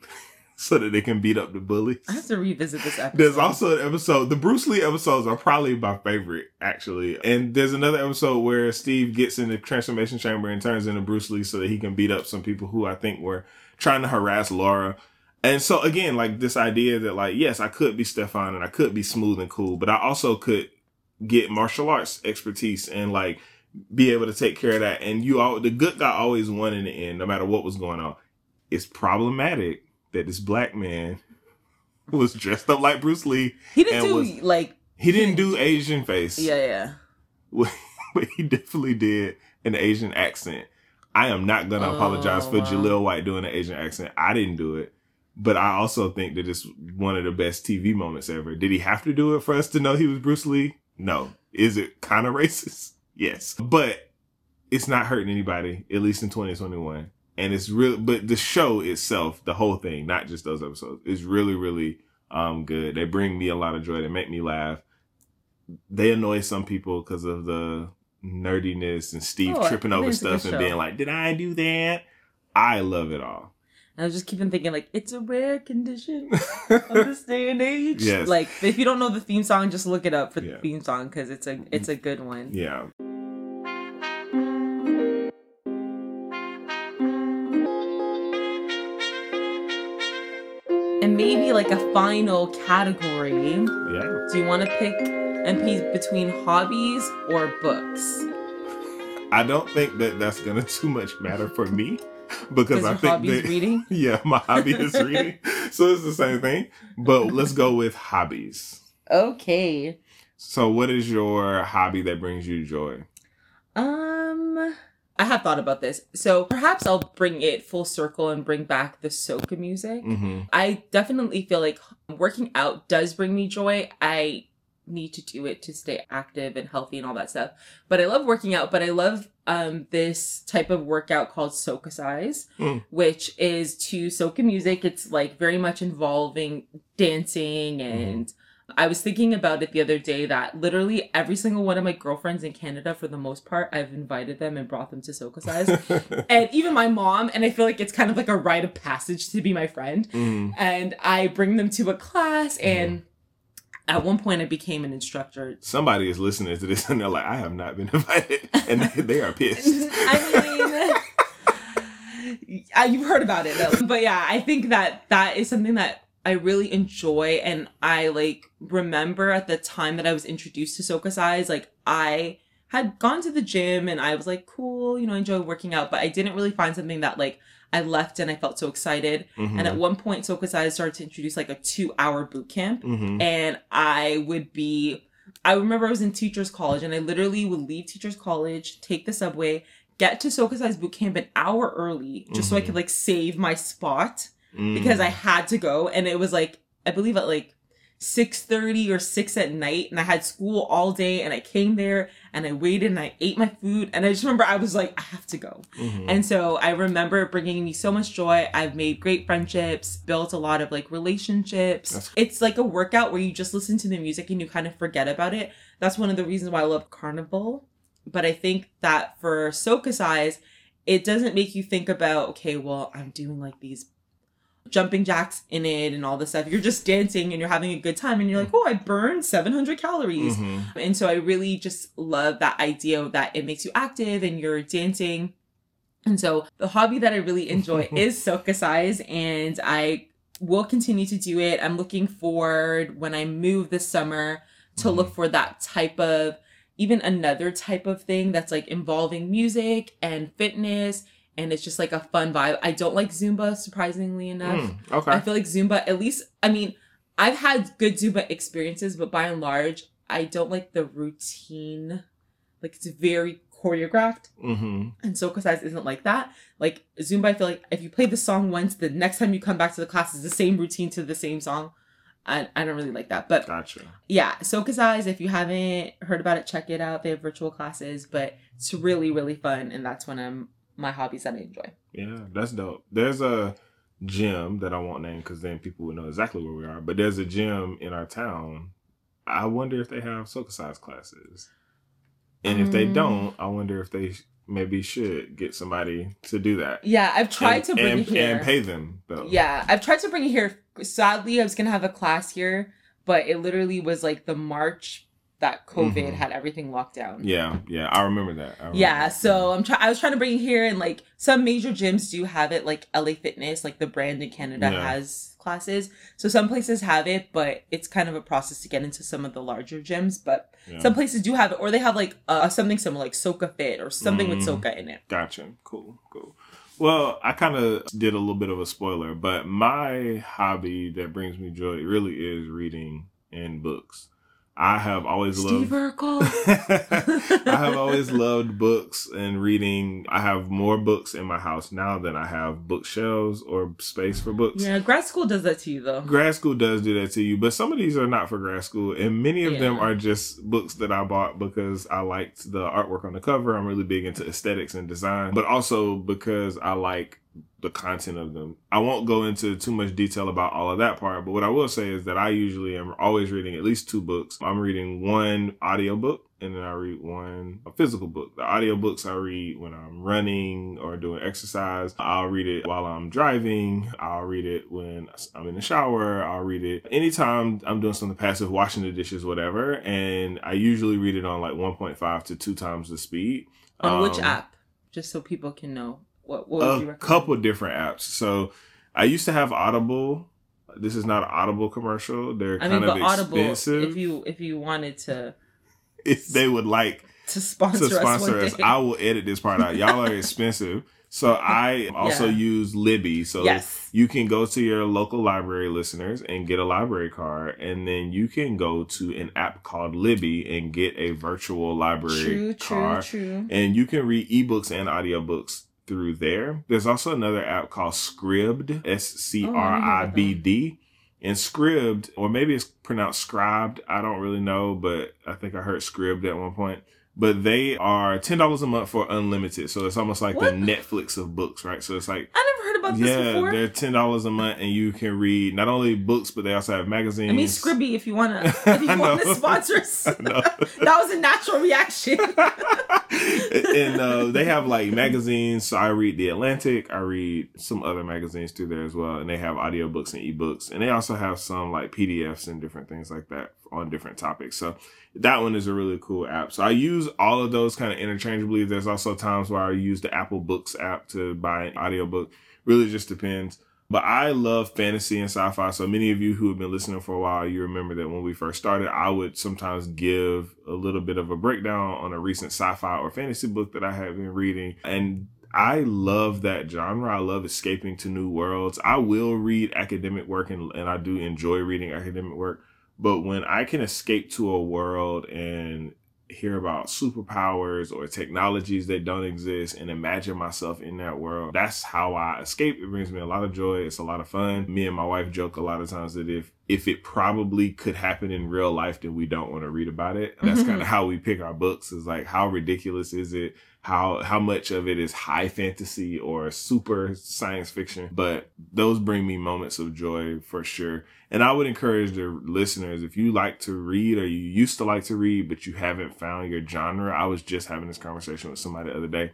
[SPEAKER 1] so that they can beat up the bullies.
[SPEAKER 2] I have to revisit this episode.
[SPEAKER 1] There's also an episode, the Bruce Lee episodes are probably my favorite, actually. And there's another episode where Steve gets in the transformation chamber and turns into Bruce Lee so that he can beat up some people who I think were trying to harass Laura. And so again, like this idea that like, yes, I could be Stefan and I could be smooth and cool, but I also could get martial arts expertise and like be able to take care of that. And you all, the good guy always won in the end, no matter what was going on. It's problematic that this black man was dressed up like Bruce Lee.
[SPEAKER 2] he didn't do
[SPEAKER 1] was-
[SPEAKER 2] like
[SPEAKER 1] He didn't do Asian face.
[SPEAKER 2] yeah yeah.
[SPEAKER 1] but he definitely did an Asian accent. I am not gonna
[SPEAKER 2] Oh,
[SPEAKER 1] apologize for
[SPEAKER 2] wow.
[SPEAKER 1] Jaleel White doing an Asian accent. I didn't do it. But I also think that it's one of the best TV moments ever. Did he have to do it for us to know he was Bruce Lee? No. Is it kind of racist? Yes. But it's not hurting anybody, at least in 2021. And it's real, but the show itself, the whole thing, not just those episodes, is really, really um good. They bring me a lot of joy. They make me laugh. They annoy some people because of the nerdiness and Steve
[SPEAKER 2] Oh,
[SPEAKER 1] tripping over
[SPEAKER 2] it's a good
[SPEAKER 1] stuff and being like, "Did I do that?" I love it all.
[SPEAKER 2] I was just keeping thinking like it's a rare condition of this day and age.
[SPEAKER 1] Yes.
[SPEAKER 2] Like if you don't know the theme song, just look it up for the theme song because it's a it's a good one.
[SPEAKER 1] yeah.
[SPEAKER 2] And maybe like a final category.
[SPEAKER 1] Yeah.
[SPEAKER 2] Do you want to pick and piece between hobbies or books?
[SPEAKER 1] I don't think that that's gonna too much matter for me because I think that
[SPEAKER 2] reading.
[SPEAKER 1] yeah, my hobby is reading, so it's the same thing. But let's go with hobbies.
[SPEAKER 2] Okay.
[SPEAKER 1] So, what is your hobby that brings you joy?
[SPEAKER 2] Um, I have thought about this. So perhaps I'll bring it full circle and bring back the soca music.
[SPEAKER 1] Mm-hmm.
[SPEAKER 2] I definitely feel like working out does bring me joy. I need to do it to stay active and healthy and all that stuff. But I love working out, but I love um this type of workout called soca size,
[SPEAKER 1] Mm.
[SPEAKER 2] which is to soca music. It's like very much involving dancing and I was thinking about it the other day that literally every single one of my girlfriends in Canada, for the most part, I've invited them and brought them to Soca Size. and even my mom, and I feel like it's kind of like a rite of passage to be my friend.
[SPEAKER 1] Mhm.
[SPEAKER 2] And I bring them to a class, and at one point I became an instructor.
[SPEAKER 1] Somebody is listening to this and they're like, I have not been invited. And they, are pissed.
[SPEAKER 2] I mean, you've heard about it though. But yeah, I think that that is something that I really enjoy. And I like remember at the time that I was introduced to Soca Size, like I had gone to the gym and I was like, cool, you know, I enjoy working out, but I didn't really find something that like I left and I felt so excited.
[SPEAKER 1] Mhm.
[SPEAKER 2] And at one point, Soca Size started to introduce like a two hour boot camp
[SPEAKER 1] Mhm.
[SPEAKER 2] and I would be I remember I was in teachers college and I literally would leave teachers college, take the subway, get to Soca Size boot camp an hour early just so I
[SPEAKER 1] Mhm.
[SPEAKER 2] could like save my spot
[SPEAKER 1] Mm.
[SPEAKER 2] because I had to go and it was like I believe at like 6:30 or 6 at night and I had school all day and I came there and I waited and I ate my food and I just remember I was like I have to go.
[SPEAKER 1] Mhm.
[SPEAKER 2] And so I remember bringing me so much joy. I've made great friendships, built a lot of like relationships.
[SPEAKER 1] That's-
[SPEAKER 2] It's like a workout where you just listen to the music and you kind of forget about it. That's one of the reasons why I love Carnival. But I think that for Soca Size, it doesn't make you think about, okay, well, I'm doing like these jumping jacks in it and all this stuff. You're just dancing and you're having a good time and you're like, oh, I burned 700 calories.
[SPEAKER 1] Mhm.
[SPEAKER 2] And so I really just love that idea that it makes you active and you're dancing. And so the hobby that I really enjoy is Soca Size, and I will continue to do it. I'm looking forward when I move this summer to
[SPEAKER 1] Mhm.
[SPEAKER 2] look for that type of even another type of thing that's like involving music and fitness and it's just like a fun vibe. I don't like Zumba surprisingly enough.
[SPEAKER 1] Mm, okay.
[SPEAKER 2] I feel like Zumba, at least, I mean, I've had good Zumba experiences, but by and large, I don't like the routine. Like, it's very choreographed.
[SPEAKER 1] hmm
[SPEAKER 2] And Soca Size isn't like that. Like, Zumba, I feel like if you play the song once, the next time you come back to the class is the same routine to the same song. I, I don't really like that. But
[SPEAKER 1] Gotcha.
[SPEAKER 2] yeah, Soca Size, if you haven't heard about it, check it out. They have virtual classes, but it's really, really fun. And that's one of my hobbies that I enjoy.
[SPEAKER 1] Yeah, that's dope. There's a gym that I won't name because then people would know exactly where we are. But there's a gym in our town. I wonder if they have soca size classes. And if they
[SPEAKER 2] Mm.
[SPEAKER 1] don't, I wonder if they maybe should get somebody to do that.
[SPEAKER 2] Yeah, I've tried
[SPEAKER 1] and,
[SPEAKER 2] to bring
[SPEAKER 1] and,
[SPEAKER 2] it here.
[SPEAKER 1] and pay them though.
[SPEAKER 2] Yeah, I've tried to bring it here. Sadly, I was gonna have a class here, but it literally was like the March that COVID
[SPEAKER 1] Mhm.
[SPEAKER 2] had everything locked down.
[SPEAKER 1] Yeah, yeah, I remember that. I remember
[SPEAKER 2] Yeah,
[SPEAKER 1] that.
[SPEAKER 2] so I'm trying. I was trying to bring it here, and like some major gyms do have it. Like LA Fitness, like the brand in Canada,
[SPEAKER 1] Yeah.
[SPEAKER 2] has classes. So some places have it, but it's kind of a process to get into some of the larger gyms. But
[SPEAKER 1] Yeah.
[SPEAKER 2] some places do have it, or they have like uh, something similar, like Soca Fit, or something with
[SPEAKER 1] Mm.
[SPEAKER 2] Soca in it.
[SPEAKER 1] Gotcha. Cool, cool. Well, I kind of did a little bit of a spoiler, but my hobby that brings me joy really is reading and books. I have always
[SPEAKER 2] Steve
[SPEAKER 1] loved.
[SPEAKER 2] Urkel.
[SPEAKER 1] I have always loved books and reading. I have more books in my house now than I have bookshelves or space for books.
[SPEAKER 2] Yeah, grad school does that to you though.
[SPEAKER 1] Grad school does do that to you, but some of these are not for grad school, and many of them are just books that I bought because I liked the artwork on the cover. I'm really big into aesthetics and design, but also because I like the content of them. I won't go into too much detail about all of that part, but what I will say is that I usually am always reading at least two books. I'm reading one audiobook and then I read one a physical book. The audiobooks I read when I'm running or doing exercise. I'll read it while I'm driving. I'll read it when I'm in the shower. I'll read it anytime I'm doing something passive, washing the dishes, whatever. And I usually read it on like 1.5 to two times the speed.
[SPEAKER 2] On which
[SPEAKER 1] Um,
[SPEAKER 2] app? Just so people can know. What, what would you
[SPEAKER 1] a couple different apps. So I used to have Audible. This is not an Audible commercial. They're
[SPEAKER 2] I
[SPEAKER 1] kind
[SPEAKER 2] mean,
[SPEAKER 1] of
[SPEAKER 2] Audible,
[SPEAKER 1] expensive.
[SPEAKER 2] if you if you wanted to
[SPEAKER 1] if they would like
[SPEAKER 2] to sponsor,
[SPEAKER 1] to sponsor
[SPEAKER 2] us,
[SPEAKER 1] us. I will edit this part out. Y'all are expensive. So I also
[SPEAKER 2] Yeah.
[SPEAKER 1] use Libby. So
[SPEAKER 2] yes.
[SPEAKER 1] you can go to your local library listeners and get a library card, and then you can go to an app called Libby and get a virtual library
[SPEAKER 2] True, true,
[SPEAKER 1] card.
[SPEAKER 2] true.
[SPEAKER 1] And you can read ebooks and audiobooks through there. There's also another app called Scribd, S C R I B D. And Scribd, or maybe it's pronounced Scribed. I don't really know, but I think I heard Scribd at one point. But they are ten dollars a month for unlimited, so it's almost like
[SPEAKER 2] What?
[SPEAKER 1] the Netflix of books, right? So it's like
[SPEAKER 2] I about this
[SPEAKER 1] yeah,
[SPEAKER 2] before.
[SPEAKER 1] they're ten dollars a month, and you can read not only books, but they also have magazines.
[SPEAKER 2] I mean, Scribby, if you wanna, if you want to sponsor us, that was a natural reaction.
[SPEAKER 1] and uh, they have like magazines. So I read The Atlantic. I read some other magazines through there as well. And they have audiobooks and ebooks. And they also have some like PDFs and different things like that on different topics. So that one is a really cool app. So I use all of those kind of interchangeably. There's also times where I use the Apple Books app to buy an audiobook. Really just depends. But I love fantasy and sci-fi. So many of you who have been listening for a while, you remember that when we first started, I would sometimes give a little bit of a breakdown on a recent sci-fi or fantasy book that I have been reading. And I love that genre. I love escaping to new worlds. I will read academic work and, and I do enjoy reading academic work. But when I can escape to a world and hear about superpowers or technologies that don't exist and imagine myself in that world. That's how I escape. It brings me a lot of joy. It's a lot of fun. Me and my wife joke a lot of times that if if it probably could happen in real life, then we don't want to read about it. That's
[SPEAKER 2] Mhm.
[SPEAKER 1] kind of how we pick our books. Is like how ridiculous is it? How how much of it is high fantasy or super science fiction? But those bring me moments of joy for sure. And I would encourage the listeners, if you like to read or you used to like to read, but you haven't found your genre. I was just having this conversation with somebody the other day.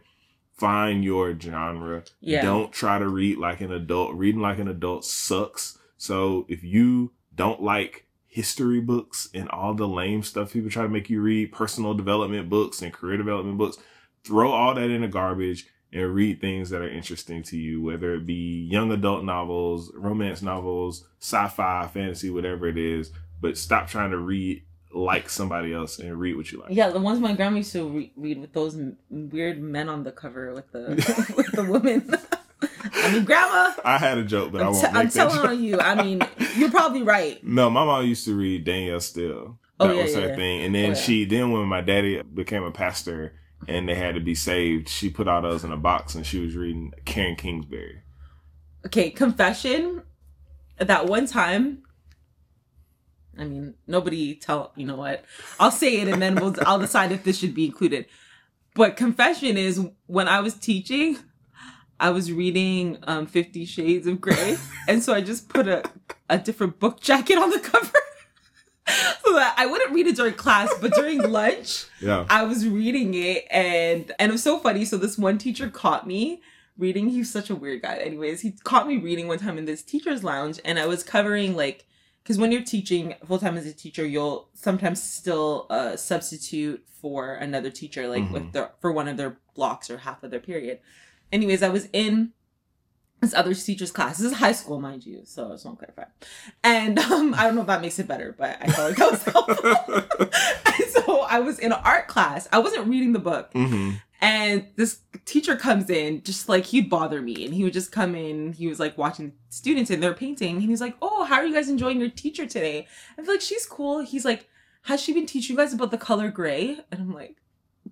[SPEAKER 1] Find your genre.
[SPEAKER 2] Yeah.
[SPEAKER 1] Don't try to read like an adult. Reading like an adult sucks. So if you don't like history books and all the lame stuff people try to make you read, personal development books and career development books, throw all that in the garbage and read things that are interesting to you, whether it be young adult novels, romance novels, sci-fi, fantasy, whatever it is. But stop trying to read like somebody else and read what you like.
[SPEAKER 2] yeah, the ones my grandma used to re- read with those m- weird men on the cover with the with the woman. I mean, grandma,
[SPEAKER 1] I had a joke, but I
[SPEAKER 2] I'm,
[SPEAKER 1] won't
[SPEAKER 2] t-
[SPEAKER 1] make
[SPEAKER 2] I'm telling on you. I mean, you're probably right.
[SPEAKER 1] No, my mom used to read Danielle Steel.
[SPEAKER 2] Oh,
[SPEAKER 1] That
[SPEAKER 2] yeah,
[SPEAKER 1] was her
[SPEAKER 2] yeah.
[SPEAKER 1] thing. And then
[SPEAKER 2] Oh, yeah.
[SPEAKER 1] she then when my daddy became a pastor and they had to be saved, she put all those in a box and she was reading Karen Kingsbury.
[SPEAKER 2] Okay, confession. That one time, I mean, nobody tell you know what. I'll say it and then we'll I'll decide if this should be included. But confession is when I was teaching, I was reading um Fifty Shades of Grey, and so I just put a a different book jacket on the cover. That I wouldn't read it during class, but during lunch,
[SPEAKER 1] Yeah.
[SPEAKER 2] I was reading it and and it was so funny. So this one teacher caught me reading. He's such a weird guy. Anyways, he caught me reading one time in this teacher's lounge, and I was covering like because when you're teaching full time as a teacher, you'll sometimes still uh, substitute for another teacher, like
[SPEAKER 1] Mhm.
[SPEAKER 2] with their for one of their blocks or half of their period. Anyways, I was in this other teacher's class. This is high school, mind you, so I just want to clarify. And um, I don't know if that makes it better, but I felt like that was helpful. and so I was in an art class. I wasn't reading the book.
[SPEAKER 1] hmm
[SPEAKER 2] And this teacher comes in, just like he'd bother me. And he would just come in, he was like watching students and they're painting. And he's like, Oh, how are you guys enjoying your teacher today? I feel like she's cool. He's like, Has she been teaching you guys about the color gray? And I'm like,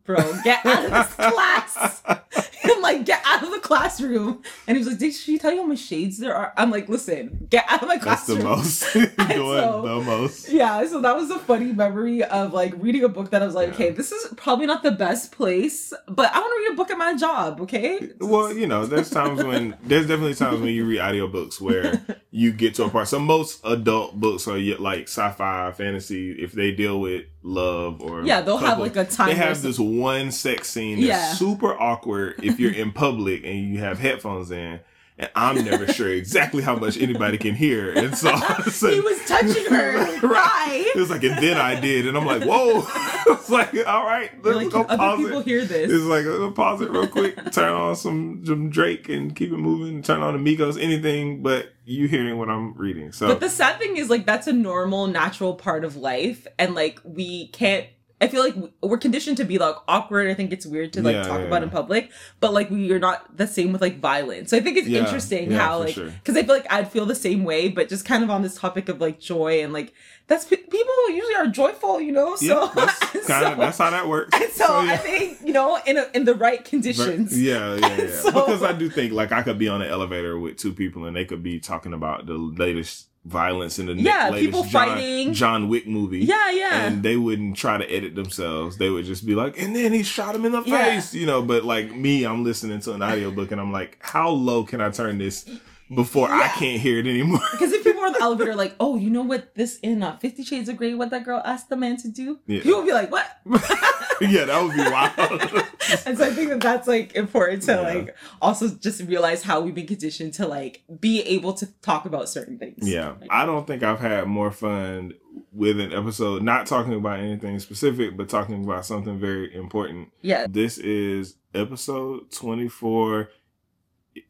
[SPEAKER 2] Bro, get out of this class. I'm like, get out of the classroom. And he was like, Did she tell you how many shades there are? I'm like, listen, get out of my
[SPEAKER 1] That's the
[SPEAKER 2] classroom.
[SPEAKER 1] most.
[SPEAKER 2] So-
[SPEAKER 1] the most.
[SPEAKER 2] Yeah, so that was a funny memory of like reading a book that I was like,
[SPEAKER 1] Yeah.
[SPEAKER 2] okay, this is probably not the best place, but I want to read a book at my job, okay?
[SPEAKER 1] Well, you know, there's times when there's definitely times when you read audiobooks where you get to a part. So most adult books are like sci-fi, fantasy. If they deal with love or
[SPEAKER 2] yeah, they'll have like a time.
[SPEAKER 1] they have this one sex scene that's
[SPEAKER 2] Yeah.
[SPEAKER 1] super awkward if you're in public and you have headphones in. And I'm never sure exactly how much anybody can hear. And so all of a
[SPEAKER 2] he was touching her.
[SPEAKER 1] Right. It was like, and then I did. And I'm like, whoa. it's like, all right, let's
[SPEAKER 2] like,
[SPEAKER 1] go
[SPEAKER 2] other
[SPEAKER 1] pause
[SPEAKER 2] people
[SPEAKER 1] it.
[SPEAKER 2] hear this?
[SPEAKER 1] It's like, let's pause it real quick, turn on some, some Drake and keep it moving, turn on Amigos, anything but you hearing what I'm reading. So,
[SPEAKER 2] But the sad thing is, like, that's a normal, natural part of life, and like, we can't I feel like we're conditioned to be like awkward. I think it's weird to like
[SPEAKER 1] Yeah,
[SPEAKER 2] talk
[SPEAKER 1] yeah,
[SPEAKER 2] about
[SPEAKER 1] yeah.
[SPEAKER 2] in public, but like we are not the same with like violence. So I think it's interesting how like
[SPEAKER 1] sure.
[SPEAKER 2] because I feel like I'd feel the same way, but just kind of on this topic of like joy and like that's pe- people usually are joyful, you know. So
[SPEAKER 1] yeah, that's kind of that's how that works.
[SPEAKER 2] and so, I
[SPEAKER 1] yeah.
[SPEAKER 2] think you know in a, in the right conditions.
[SPEAKER 1] Yeah, yeah, yeah.
[SPEAKER 2] So-
[SPEAKER 1] because I do think like I could be on an elevator with two people and they could be talking about the latest violence in the
[SPEAKER 2] Yeah,
[SPEAKER 1] latest
[SPEAKER 2] people
[SPEAKER 1] John,
[SPEAKER 2] fighting.
[SPEAKER 1] John Wick movie.
[SPEAKER 2] Yeah, yeah.
[SPEAKER 1] And they wouldn't try to edit themselves. They would just be like, and then he shot him in the
[SPEAKER 2] Yeah.
[SPEAKER 1] face, you know. But like me, I'm listening to an audiobook and I'm like, how low can I turn this before I can't hear it anymore?
[SPEAKER 2] Because if people are in the elevator, like, oh, you know what? This in uh, Fifty Shades of Grey, what that girl asked the man to do,
[SPEAKER 1] Yeah.
[SPEAKER 2] people would be like, what?
[SPEAKER 1] yeah, that would be wild.
[SPEAKER 2] and so I think that that's like important to
[SPEAKER 1] Yeah.
[SPEAKER 2] like also just realize how we've been conditioned to like be able to talk about certain things.
[SPEAKER 1] Yeah, I don't think I've had more fun with an episode not talking about anything specific, but talking about something very important.
[SPEAKER 2] Yeah.
[SPEAKER 1] This is episode 24.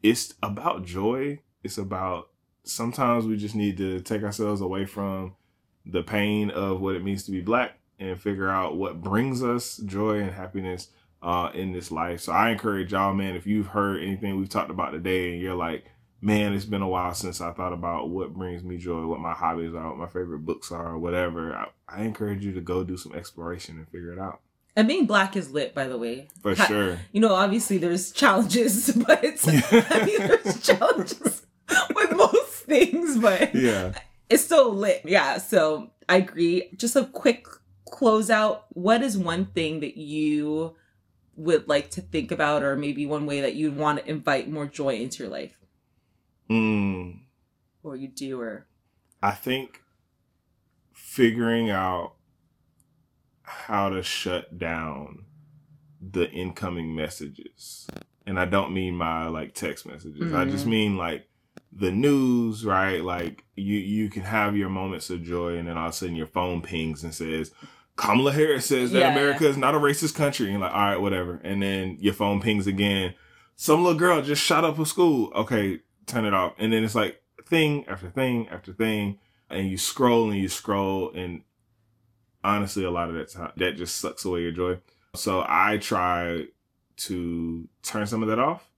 [SPEAKER 1] It's about joy. It's about sometimes we just need to take ourselves away from the pain of what it means to be black and figure out what brings us joy and happiness uh, in this life. So I encourage y'all, man, if you've heard anything we've talked about today and you're like, man, it's been a while since I thought about what brings me joy, what my hobbies are, what my favorite books are, whatever, I, I encourage you to go do some exploration and figure it out.
[SPEAKER 2] And being black is lit, by the way.
[SPEAKER 1] For sure.
[SPEAKER 2] You know, obviously there's challenges, but I mean, there's challenges things, but
[SPEAKER 1] Yeah.
[SPEAKER 2] it's still lit. Yeah. So I agree. Just a quick closeout. What is one thing that you would like to think about, or maybe one way that you'd want to invite more joy into your life,
[SPEAKER 1] Mm,
[SPEAKER 2] or you do, or
[SPEAKER 1] I think figuring out how to shut down the incoming messages. And I don't mean my like text messages. I just
[SPEAKER 2] Mhm.
[SPEAKER 1] mean like the news, right? Like you you can have your moments of joy and then all of a sudden your phone pings and says Kamala Harris says that
[SPEAKER 2] Yeah.
[SPEAKER 1] America is not a racist country. And you're like, all right, whatever. And then your phone pings again. Some little girl just shot up a school. Okay, turn it off. And then it's like thing after thing after thing. And you scroll and you scroll. And honestly, a lot of that time, that just sucks away your joy. So I try to turn some of that off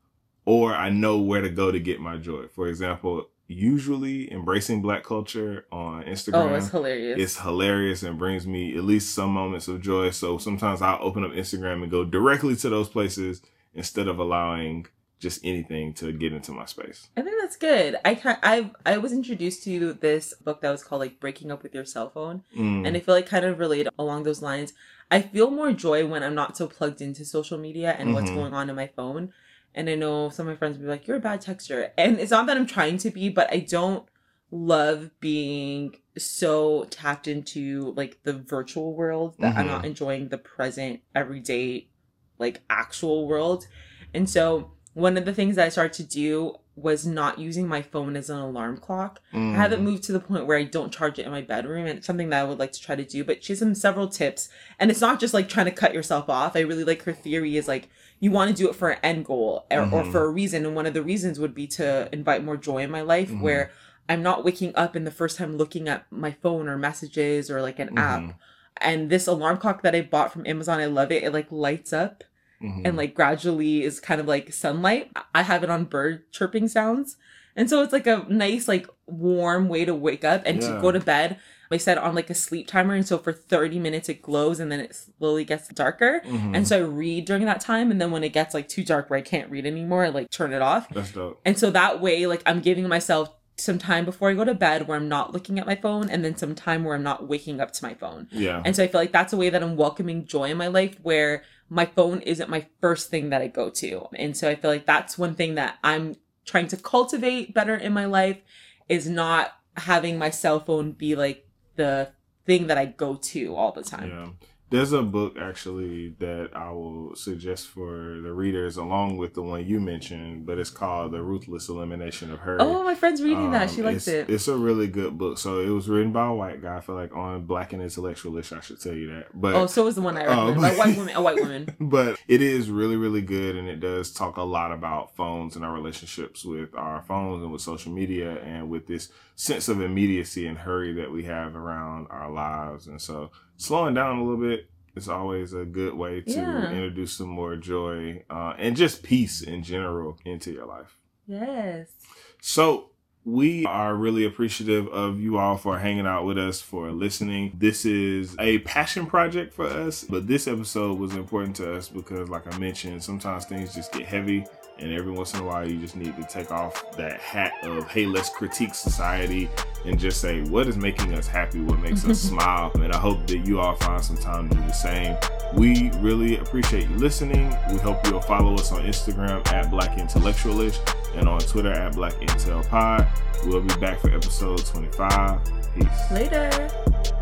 [SPEAKER 1] or I know where to go to get my joy. For example, usually embracing black culture on Instagram
[SPEAKER 2] oh, it's hilarious.
[SPEAKER 1] it's hilarious and brings me at least some moments of joy. So sometimes I'll open up Instagram and go directly to those places instead of allowing just anything to get into my space.
[SPEAKER 2] I think that's good. I can I I was introduced to this book that was called like Breaking Up with Your Cell Phone,
[SPEAKER 1] Mm.
[SPEAKER 2] and I feel like kind of related along those lines. I feel more joy when I'm not so plugged into social media and what's
[SPEAKER 1] Mhm.
[SPEAKER 2] going on in my phone. And I know some of my friends will be like, "You're a bad texter," and it's not that I'm trying to be, but I don't love being so tapped into like the virtual world that I'm
[SPEAKER 1] Mhm.
[SPEAKER 2] not enjoying the present everyday like actual world. And so one of the things that I started to do was not using my phone as an alarm clock.
[SPEAKER 1] Mm.
[SPEAKER 2] I haven't moved to the point where I don't charge it in my bedroom, and it's something that I would like to try to do. But she has some several tips, and it's not just like trying to cut yourself off. I really like her theory is like you want to do it for an end goal or, or
[SPEAKER 1] Mhm.
[SPEAKER 2] for a reason, and one of the reasons would be to invite more joy in my life,
[SPEAKER 1] Mhm.
[SPEAKER 2] where I'm not waking up and the first time looking at my phone or messages or like an app.
[SPEAKER 1] Mhm.
[SPEAKER 2] And this alarm clock that I bought from Amazon, I love it. It like lights up
[SPEAKER 1] Mhm.
[SPEAKER 2] and like gradually is kind of like sunlight. I have it on bird chirping sounds. And so it's like a nice, like warm way to wake up and
[SPEAKER 1] Yeah.
[SPEAKER 2] to go to bed. I set on like a sleep timer. And so for 30 minutes it glows and then it slowly gets darker.
[SPEAKER 1] Mhm.
[SPEAKER 2] And so I read during that time. And then when it gets like too dark where I can't read anymore, I like turn it off.
[SPEAKER 1] that's dope.
[SPEAKER 2] And so that way, like I'm giving myself some time before I go to bed where I'm not looking at my phone and then some time where I'm not waking up to my phone.
[SPEAKER 1] Yeah.
[SPEAKER 2] And so I feel like that's a way that I'm welcoming joy in my life where my phone isn't my first thing that I go to. And so I feel like that's one thing that I'm trying to cultivate better in my life is not having my cell phone be like the thing that I go to all the time.
[SPEAKER 1] Yeah. There's a book actually that I will suggest for the readers along with the one you mentioned, but it's called The Ruthless Elimination of Hurry.
[SPEAKER 2] Oh, my friend's reading that.
[SPEAKER 1] Um,
[SPEAKER 2] She likes it.
[SPEAKER 1] It's a really good book. So it was written by a white guy. I feel like on Black and Intellectualish, I should tell you that. But
[SPEAKER 2] Oh, so is the one I recommend. a white woman. A white woman.
[SPEAKER 1] but it is really really good and it does talk a lot about phones and our relationships with our phones and with social media and with this sense of immediacy and hurry that we have around our lives and so slowing down a little bit is always a good way to
[SPEAKER 2] Yeah.
[SPEAKER 1] introduce some more joy uh, and just peace in general into your life.
[SPEAKER 2] Yes.
[SPEAKER 1] So we are really appreciative of you all for hanging out with us, for listening. This is a passion project for us, but this episode was important to us because, like I mentioned, sometimes things just get heavy. And every once in a while, you just need to take off that hat of, hey, let's critique society and just say, what is making us happy? What makes us smile? And I hope that you all find some time to do the same. We really appreciate you listening. We hope you'll follow us on Instagram at Black Intellectualish and on Twitter at Black Intel Pod. We'll be back for episode 25. Peace.
[SPEAKER 2] Later.